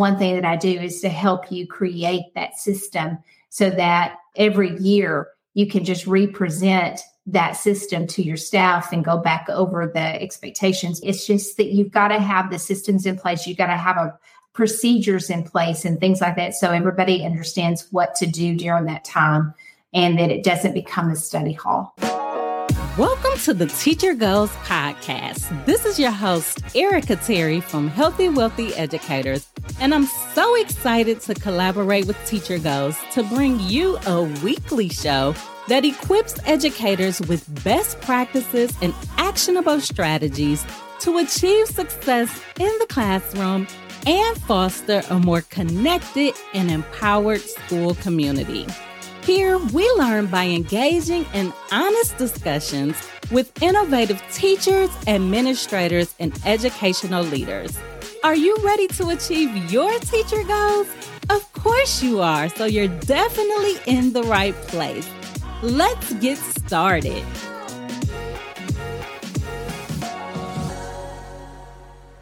one thing that I do is to help you create that system so that every year you can just represent that system to your staff and go back over the expectations. It's just that you've got to have the systems in place. You've got to have a procedures in place and things like that so everybody understands what to do during that time and that it doesn't become a study hall. Welcome to the Teacher Goals podcast. This is your host, Erica Terry from Healthy Wealthy Educators, and I'm so excited to collaborate with Teacher Goals to bring you a weekly show that equips educators with best practices and actionable strategies to achieve success in the classroom and foster a more connected and empowered school community. Here, we learn by engaging in honest discussions with innovative teachers, administrators, and educational leaders. Are you ready to achieve your teacher goals? Of course you are, so you're definitely in the right place. Let's get started.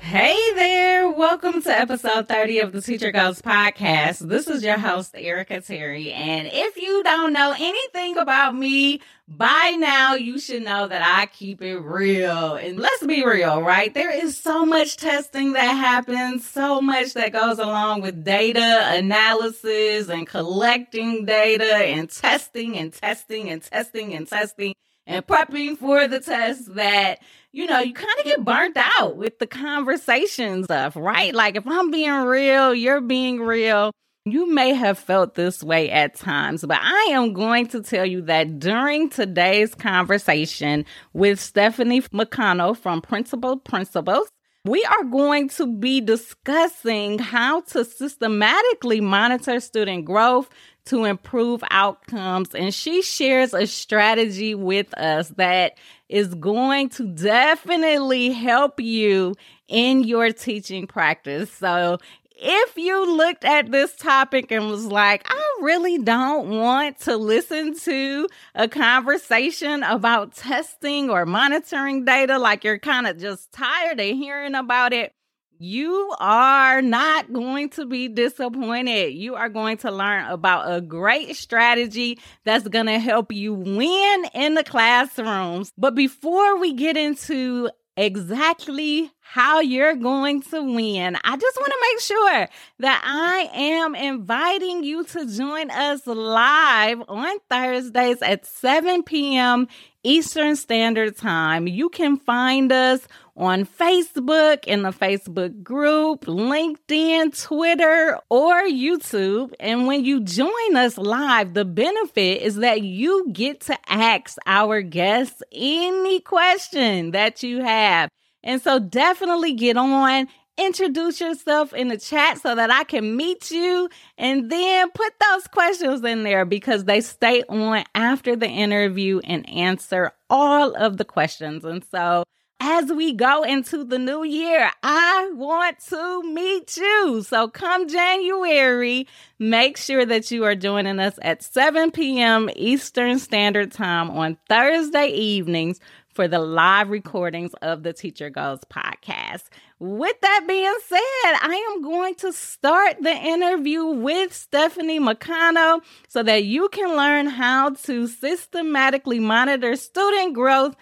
Hey there, welcome to episode 30 of the Teacher Goals podcast. This is your host, Erica Terry. And if you don't know anything about me, by now you should know that I keep it real. And let's be real, right? There is so much testing that happens, so much that goes along with data analysis and collecting data and testing and testing and testing and testing and prepping for the test that you know, you kind of get burnt out with the conversation stuff, right? Like if I'm being real, you're being real. You may have felt this way at times, but I am going to tell you that during today's conversation with Stephanie McConnell from Principal Principles, we are going to be discussing how to systematically monitor student growth to improve outcomes. And she shares a strategy with us that is going to definitely help you in your teaching practice. So if you looked at this topic and was like, I really don't want to listen to a conversation about testing or monitoring data, like you're kind of just tired of hearing about it, you are not going to be disappointed. You are going to learn about a great strategy that's going to help you win in the classrooms. But before we get into exactly how you're going to win. I just want to make sure that I am inviting you to join us live on Thursdays at 7 p.m. Eastern Standard Time. You can find us on Facebook in the Facebook group, LinkedIn, Twitter, or YouTube. And when you join us live, the benefit is that you get to ask our guests any question that you have. And so definitely get on introduce yourself in the chat so that I can meet you and then put those questions in there because they stay on after the interview and answer all of the questions. And so as we go into the new year, I want to meet you. So come January, make sure that you are joining us at 7 p.m. Eastern Standard Time on Thursday evenings for the live recordings of the Teacher Goals podcast. With that being said, I am going to start the interview with Stephanie McConnell so that you can learn how to systematically monitor student growth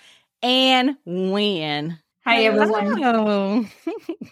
and win. Hi, everyone.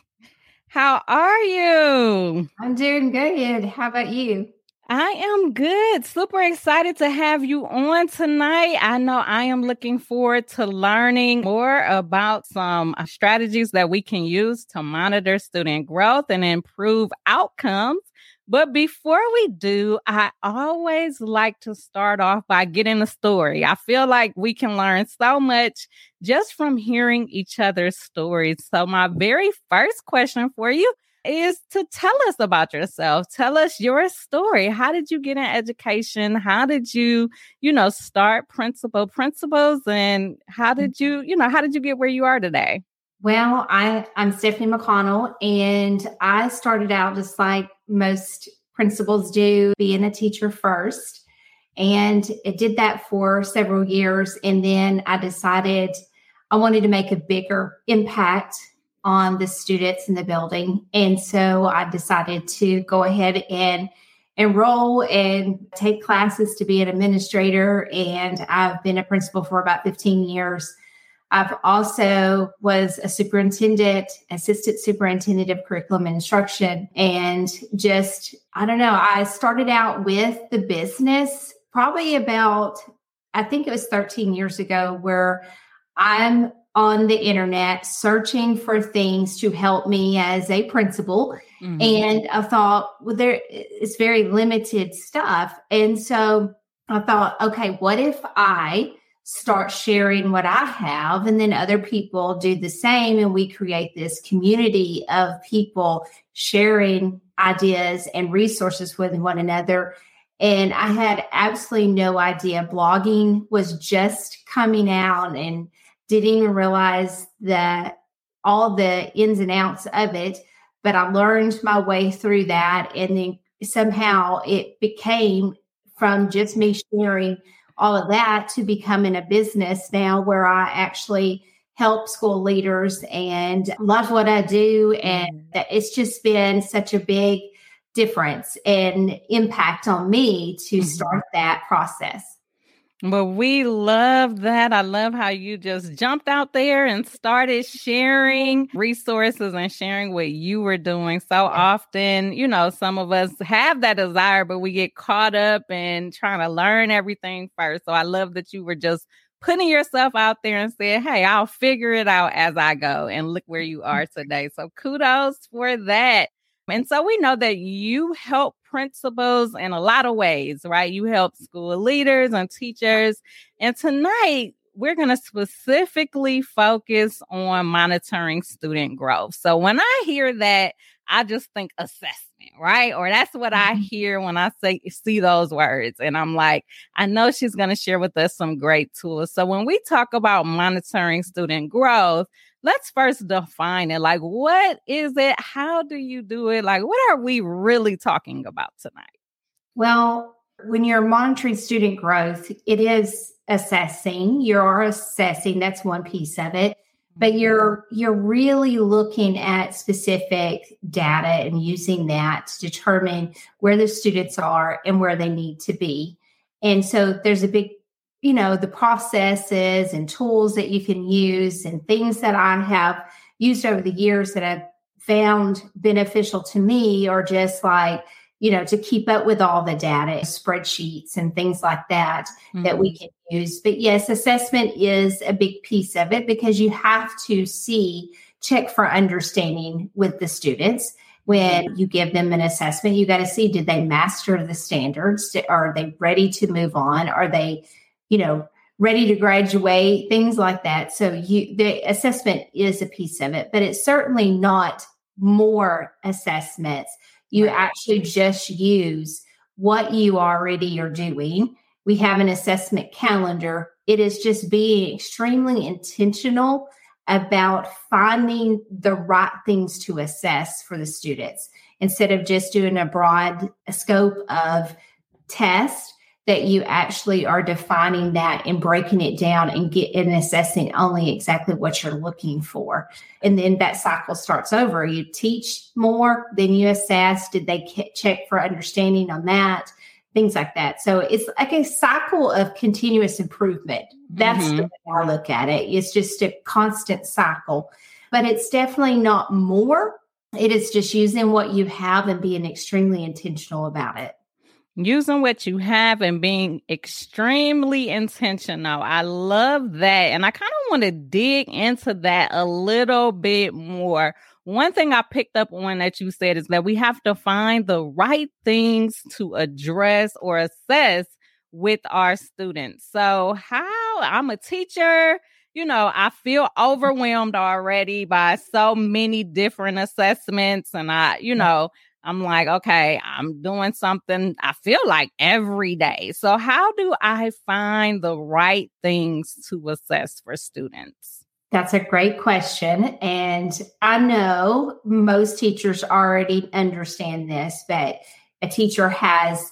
How are you? I'm doing good. How about you? I am good. Super excited to have you on tonight. I know I am looking forward to learning more about some uh, strategies that we can use to monitor student growth and improve outcomes but before we do, I always like to start off by getting a story. I feel like we can learn so much just from hearing each other's stories. So, my very first question for you is to tell us about yourself. Tell us your story. How did you get an education? How did you, you know, start principal principles and how mm. did you, you know, how did you get where you are today? Well, I, I'm Stephanie McConnell, and I started out just like most principals do, being a teacher first. And it did that for several years. And then I decided I wanted to make a bigger impact on the students in the building. And so I decided to go ahead and enroll and take classes to be an administrator. And I've been a principal for about 15 years. I've also was a superintendent, assistant superintendent of curriculum and instruction. And just, I don't know, I started out with the business probably about, I think it was 13 years ago, where I'm on the internet searching for things to help me as a principal. Mm-hmm. And I thought, well, there is very limited stuff. And so I thought, okay, what if I start sharing what I have and then other people do the same and we create this community of people sharing ideas and resources with one another. And I had absolutely no idea blogging was just coming out and didn't even realize that all the ins and outs of it. But I learned my way through that. And then somehow it became from just me sharing all of that to becoming a business now where I actually help school leaders and love what I do. And mm-hmm. it's just been such a big difference and impact on me to mm-hmm. start that process. Well, we love that. I love how you just jumped out there and started sharing resources and sharing what you were doing. So often, you know, some of us have that desire, but we get caught up in trying to learn everything first. So I love that you were just putting yourself out there and saying, Hey, I'll figure it out as I go. And look where you are today. So kudos for that. And so we know that you help principals in a lot of ways, right? You help school leaders and teachers. And tonight, we're going to specifically focus on monitoring student growth. So when I hear that, I just think assessment, right? Or that's what I mm-hmm. hear when I say see those words. And I'm like, I know she's going to share with us some great tools. So when we talk about monitoring student growth, let's first define it. Like, what is it? How do you do it? Like, what are we really talking about tonight? Well, when you're monitoring student growth, it is assessing. You're assessing, that's one piece of it. But mm-hmm. you're you're really looking at specific data and using that to determine where the students are and where they need to be. And so there's a big you know the processes and tools that you can use and things that i have used over the years that i've found beneficial to me are just like you know to keep up with all the data spreadsheets and things like that mm-hmm. that we mm-hmm. can use but yes assessment is a big piece of it because you have to see check for understanding with the students when mm-hmm. you give them an assessment you got to see did they master the standards are they ready to move on are they you know, ready to graduate, things like that. So you the assessment is a piece of it, but it's certainly not more assessments. You right. actually just use what you already are doing. We have an assessment calendar. It is just being extremely intentional about finding the right things to assess for the students instead of just doing a broad scope of tests that you actually are defining that and breaking it down and get and assessing only exactly what you're looking for. And then that cycle starts over. You teach more, then you assess. Did they check for understanding on that? Things like that. So it's like a cycle of continuous improvement. That's mm-hmm. the way I look at it. It's just a constant cycle, but it's definitely not more. It is just using what you have and being extremely intentional about it using what you have and being extremely intentional. I love that. And I kind of want to dig into that a little bit more. One thing I picked up on that you said is that we have to find the right things to address or assess with our students. So, how I'm a teacher, you know, I feel overwhelmed already by so many different assessments and I, you mm. know, I'm like, okay, I'm doing something I feel like every day. So, how do I find the right things to assess for students? That's a great question. And I know most teachers already understand this, but a teacher has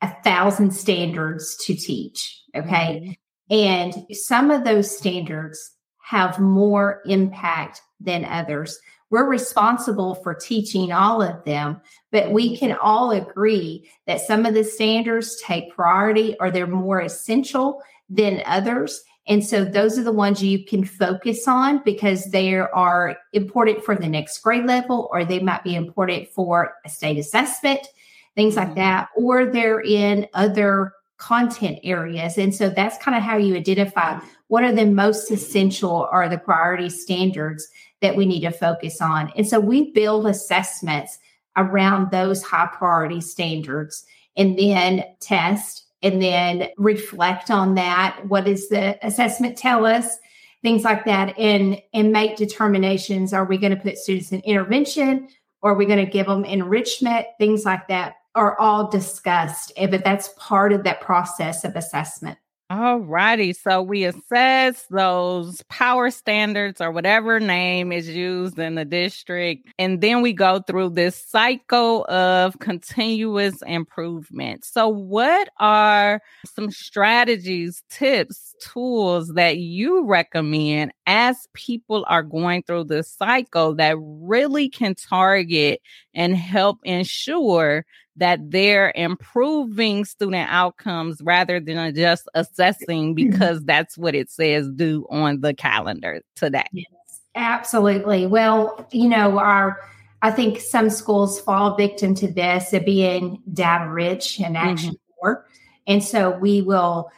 a thousand standards to teach. Okay. Mm-hmm. And some of those standards have more impact than others. We're responsible for teaching all of them, but we can all agree that some of the standards take priority or they're more essential than others. And so those are the ones you can focus on because they are important for the next grade level, or they might be important for a state assessment, things like mm-hmm. that, or they're in other content areas. And so that's kind of how you identify mm-hmm. what are the most essential or the priority standards that we need to focus on. And so we build assessments around those high priority standards and then test and then reflect on that. What does the assessment tell us? Things like that, and and make determinations. Are we going to put students in intervention, or are we going to give them enrichment? Things like that are all discussed, eh, but that's part of that process of assessment. All righty. So we assess those power standards or whatever name is used in the district. And then we go through this cycle of continuous improvement. So, what are some strategies, tips, tools that you recommend as people are going through this cycle that really can target and help ensure that they're improving student outcomes rather than just assessing mm-hmm. because that's what it says do on the calendar today. Yes, absolutely. Well, you know, our I think some schools fall victim to this of being data rich and action mm-hmm. poor. And so we will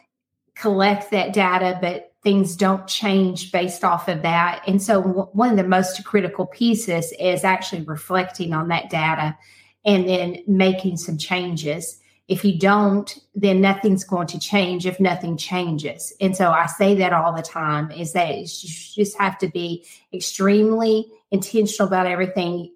collect that data, but things don't change based off of that. And so w- one of the most critical pieces is actually reflecting on that data and then making some changes. If you don't, then nothing's going to change if nothing changes. And so I say that all the time is that you just have to be extremely intentional about everything.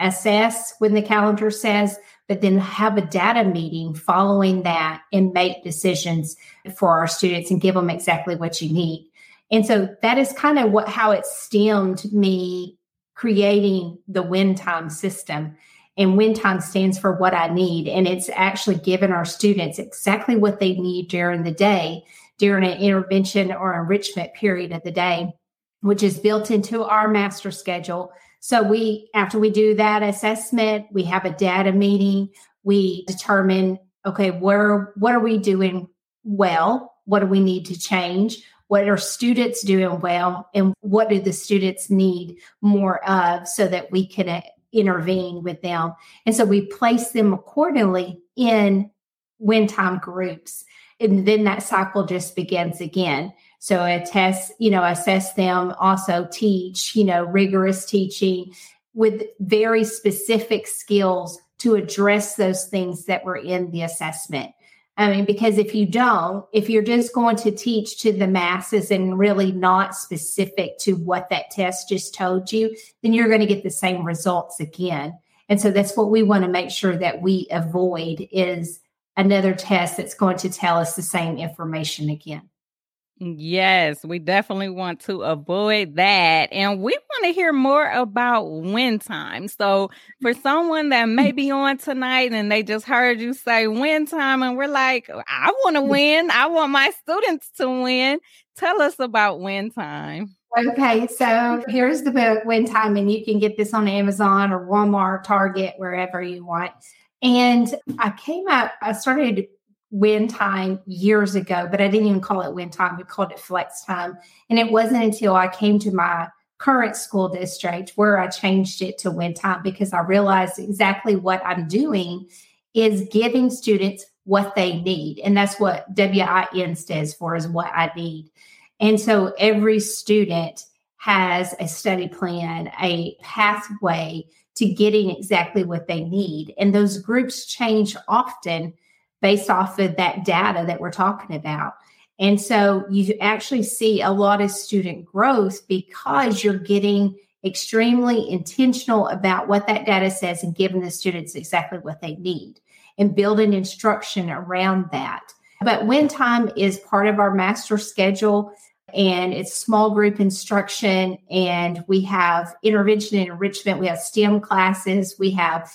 assess when the calendar says, but then have a data meeting following that and make decisions for our students and give them exactly what you need. And so that is kind of what how it stemmed me creating the win time system and win time stands for what I need. And it's actually given our students exactly what they need during the day, during an intervention or enrichment period of the day, which is built into our master schedule. So we, after we do that assessment, we have a data meeting. We determine, okay, where, what are we doing well? What do we need to change? What are students doing well? And what do the students need more of so that we can uh, intervene with them. And so we place them accordingly in win time groups. And then that cycle just begins again. So assess, you know, assess them, also teach, you know, rigorous teaching with very specific skills to address those things that were in the assessment. I mean, because if you don't, if you're just going to teach to the masses and really not specific to what that test just told you, then you're going to get the same results again. And so that's what we want to make sure that we avoid is another test that's going to tell us the same information again. Yes, we definitely want to avoid that. And we want to hear more about win time. So, for mm-hmm. someone that may be on tonight and they just heard you say win time, and we're like, oh, I want to win, I want my students to win. Tell us about win time. Okay, so here's the book, Win Time, and you can get this on Amazon or Walmart, Target, wherever you want. And I came up, I started win time years ago, but I didn't even call it win time. We called it flex time. And it wasn't until I came to my current school district where I changed it to win time because I realized exactly what I'm doing is giving students what they need. And that's what WIN stands for is what I need. And so every student has a study plan, a pathway to getting exactly what they need. And those groups change often based off of that data that we're talking about. And so you actually see a lot of student growth because you're getting extremely intentional about what that data says and giving the students exactly what they need and building instruction around that. But win time is part of our master schedule and it's small group instruction and we have intervention and enrichment we have stem classes we have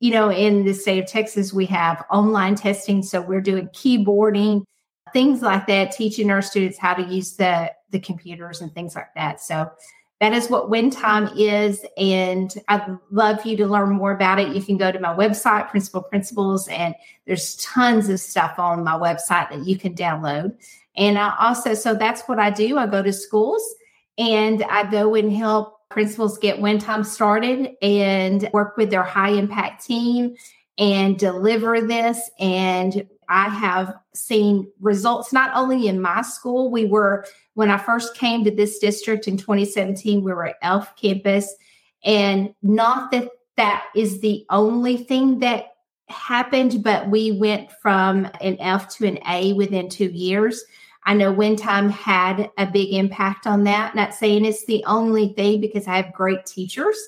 you know, in the state of Texas, we have online testing. So we're doing keyboarding, things like that, teaching our students how to use the, the computers and things like that. So that is what win time is. And I'd love for you to learn more about it. You can go to my website, Principal Principles, and there's tons of stuff on my website that you can download. And I also, so that's what I do. I go to schools and I go and help principals get win time started and work with their high impact team and deliver this. And I have seen results not only in my school. We were, when I first came to this district in 2017, we were at Elf campus. And not that that is the only thing that happened, but we went from an F to an A within two years. I know Win Time had a big impact on that. Not saying it's the only thing because I have great teachers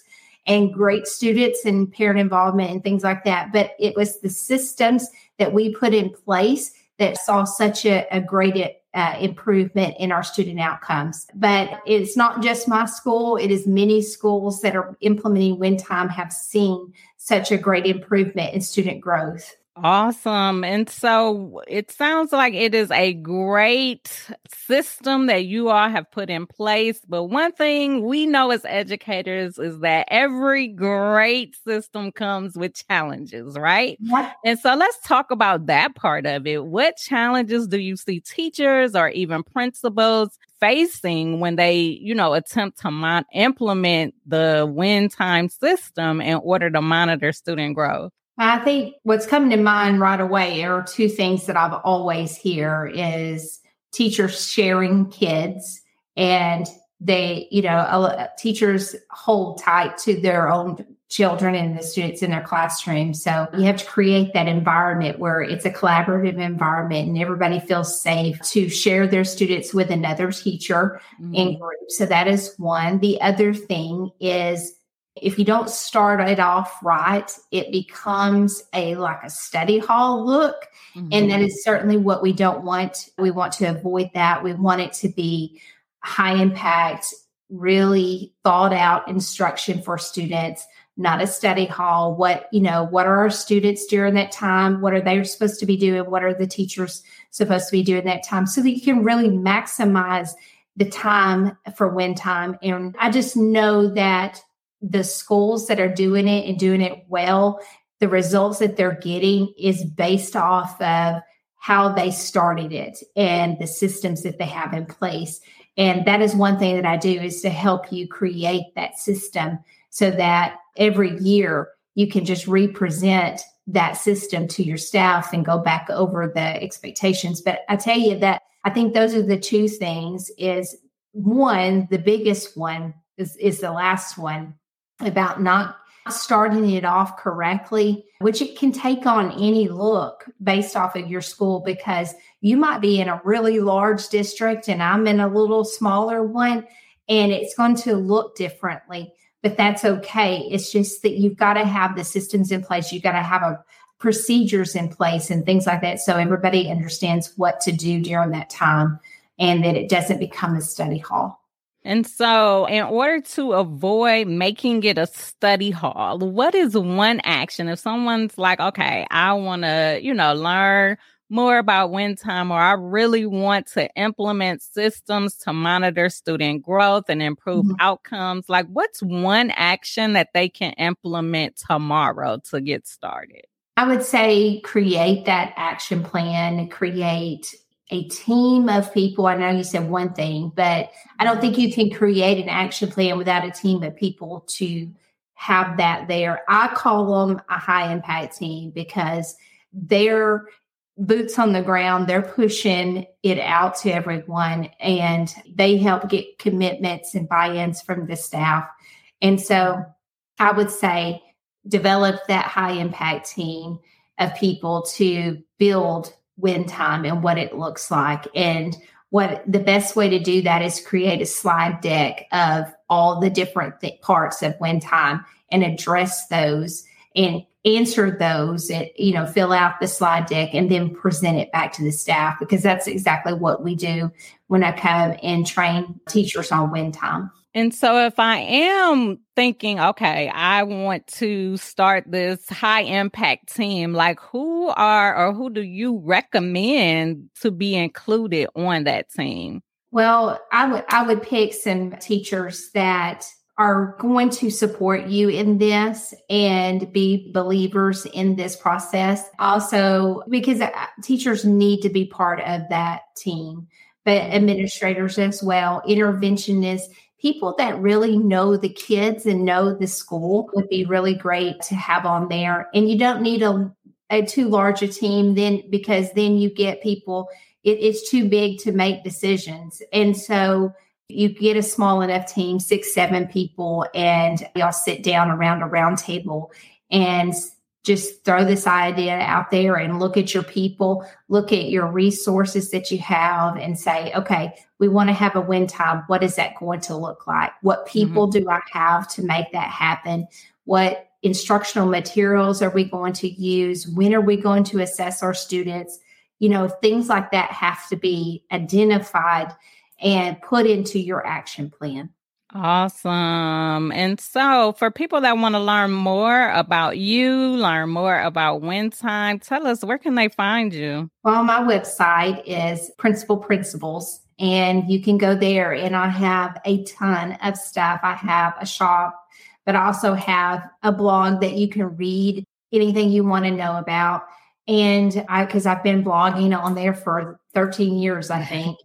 and great students and parent involvement and things like that. But it was the systems that we put in place that saw such a, a great uh, improvement in our student outcomes. But it's not just my school, it is many schools that are implementing Win Time have seen such a great improvement in student growth. Awesome. And so it sounds like it is a great system that you all have put in place. But one thing we know as educators is that every great system comes with challenges, right? What? And so let's talk about that part of it. What challenges do you see teachers or even principals facing when they, you know, attempt to mon- implement the win time system in order to monitor student growth? I think what's coming to mind right away are two things that I've always hear is teachers sharing kids and they, you know, teachers hold tight to their own children and the students in their classroom. So you have to create that environment where it's a collaborative environment and everybody feels safe to share their students with another teacher mm-hmm. in group. So that is one. The other thing is if you don't start it off right, it becomes a like a study hall look. Mm-hmm. And that is certainly what we don't want. We want to avoid that. We want it to be high impact, really thought out instruction for students, not a study hall. What, you know, what are our students during that time? What are they supposed to be doing? What are the teachers supposed to be doing that time? So that you can really maximize the time for win time. And I just know that the schools that are doing it and doing it well, the results that they're getting is based off of how they started it and the systems that they have in place. And that is one thing that I do is to help you create that system so that every year you can just represent that system to your staff and go back over the expectations. But I tell you that I think those are the two things is one, the biggest one is, is the last one about not starting it off correctly, which it can take on any look based off of your school because you might be in a really large district and I'm in a little smaller one and it's going to look differently. But that's okay. It's just that you've got to have the systems in place. You've got to have a procedures in place and things like that so everybody understands what to do during that time and that it doesn't become a study hall. And so, in order to avoid making it a study hall, what is one action if someone's like, okay, I want to, you know, learn more about win time, or I really want to implement systems to monitor student growth and improve mm-hmm. outcomes? Like, what's one action that they can implement tomorrow to get started? I would say create that action plan, create a team of people. I know you said one thing, but I don't think you can create an action plan without a team of people to have that there. I call them a high impact team because they're boots on the ground, they're pushing it out to everyone and they help get commitments and buy ins from the staff. And so I would say develop that high impact team of people to build win time and what it looks like. And what the best way to do that is create a slide deck of all the different th- parts of win time and address those and answer those and you know fill out the slide deck and then present it back to the staff because that's exactly what we do when i come and train teachers on win time and so if I am thinking, okay, I want to start this high impact team, like who are or who do you recommend to be included on that team? Well, I would I would pick some teachers that are going to support you in this and be believers in this process. Also, because uh, teachers need to be part of that team, but administrators as well, interventionists, people that really know the kids and know the school would be really great to have on there. And you don't need a, a too large a team then because then you get people, it, it's too big to make decisions. And so you get a small enough team, six, seven people, and y'all sit down around a round table and just throw this idea out there and look at your people, look at your resources that you have, and say, okay, we want to have a win time. What is that going to look like? What people mm-hmm. do I have to make that happen? What instructional materials are we going to use? When are we going to assess our students? You know, things like that have to be identified and put into your action plan. Awesome. And so, for people that want to learn more about you, learn more about Win Time, tell us where can they find you? Well, my website is Principal Principles, and you can go there. And I have a ton of stuff. I have a shop, but I also have a blog that you can read anything you want to know about. And I, because I've been blogging on there for 13 years, I think.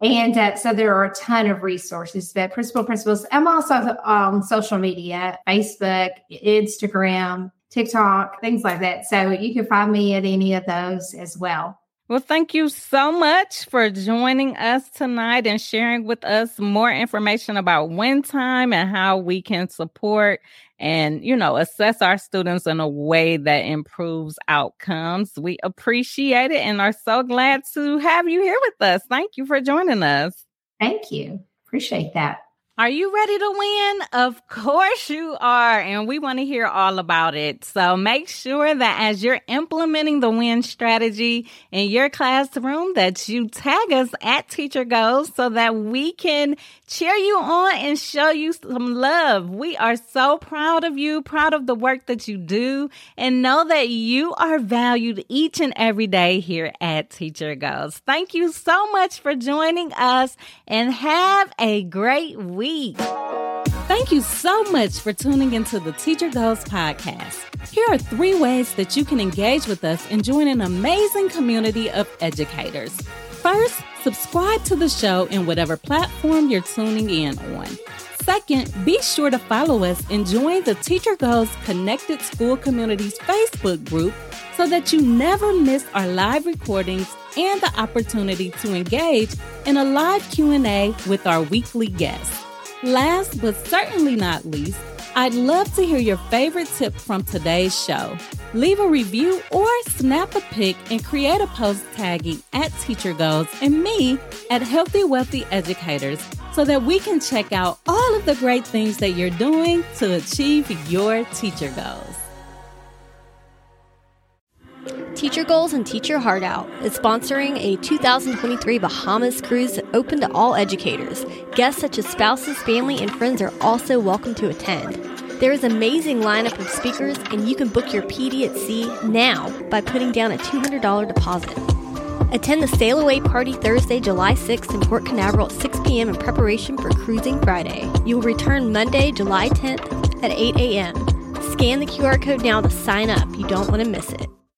And uh, so there are a ton of resources but Principal Principles. I'm also on social media, Facebook, Instagram, TikTok, things like that. So you can find me at any of those as well. Well, thank you so much for joining us tonight and sharing with us more information about Win Time and how we can support and, you know, assess our students in a way that improves outcomes. We appreciate it and are so glad to have you here with us. Thank you for joining us. Thank you. Appreciate that. Are you ready to win? Of course you are. And we want to hear all about it. So make sure that as you're implementing the win strategy in your classroom that you tag us at Teacher Goals so that we can cheer you on and show you some love. We are so proud of you, proud of the work that you do, and know that you are valued each and every day here at Teacher Goals. Thank you so much for joining us and have a great week Thank you so much for tuning into the Teacher Goals podcast. Here are three ways that you can engage with us and join an amazing community of educators. First, subscribe to the show in whatever platform you're tuning in on. Second, be sure to follow us and join the Teacher Goals Connected School Communities Facebook group so that you never miss our live recordings and the opportunity to engage in a live Q&A with our weekly guests. Last but certainly not least, I'd love to hear your favorite tip from today's show. Leave a review or snap a pic and create a post tagging at Teacher Goals and me at Healthy Wealthy Educators so that we can check out all of the great things that you're doing to achieve your teacher goals. Teacher Goals and Teach Your Heart Out is sponsoring a 2023 Bahamas cruise open to all educators. Guests such as spouses, family, and friends are also welcome to attend. There is an amazing lineup of speakers, and you can book your PD at sea now by putting down a $200 deposit. Attend the Sail Away Party Thursday, July 6th in Port Canaveral at 6 p.m. in preparation for Cruising Friday. You will return Monday, July 10th at 8 a.m. Scan the QR code now to sign up. You don't want to miss it.